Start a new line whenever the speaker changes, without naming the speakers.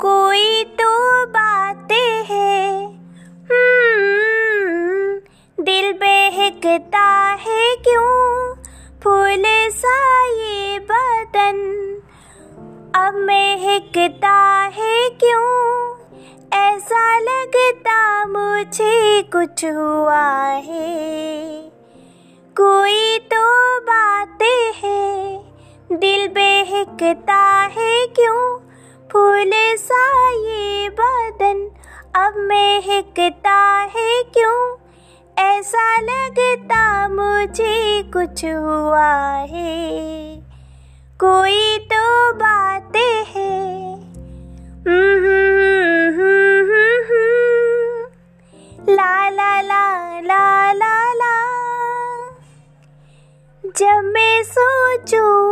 कोई तो बातें है। हम्म, दिल बहकता है क्यों? फूल सा ये बदन अब महकता है क्यों? ऐसा लगता मुझे कुछ हुआ है। कोई तो बातें है, दिल बहकता है क्यों? फूल सा ये बदन, अब महकता है क्यों? ऐसा लगता मुझे कुछ हुआ है। कोई तो बातें है। ला ला ला ला ला ला जब मैं सोचूं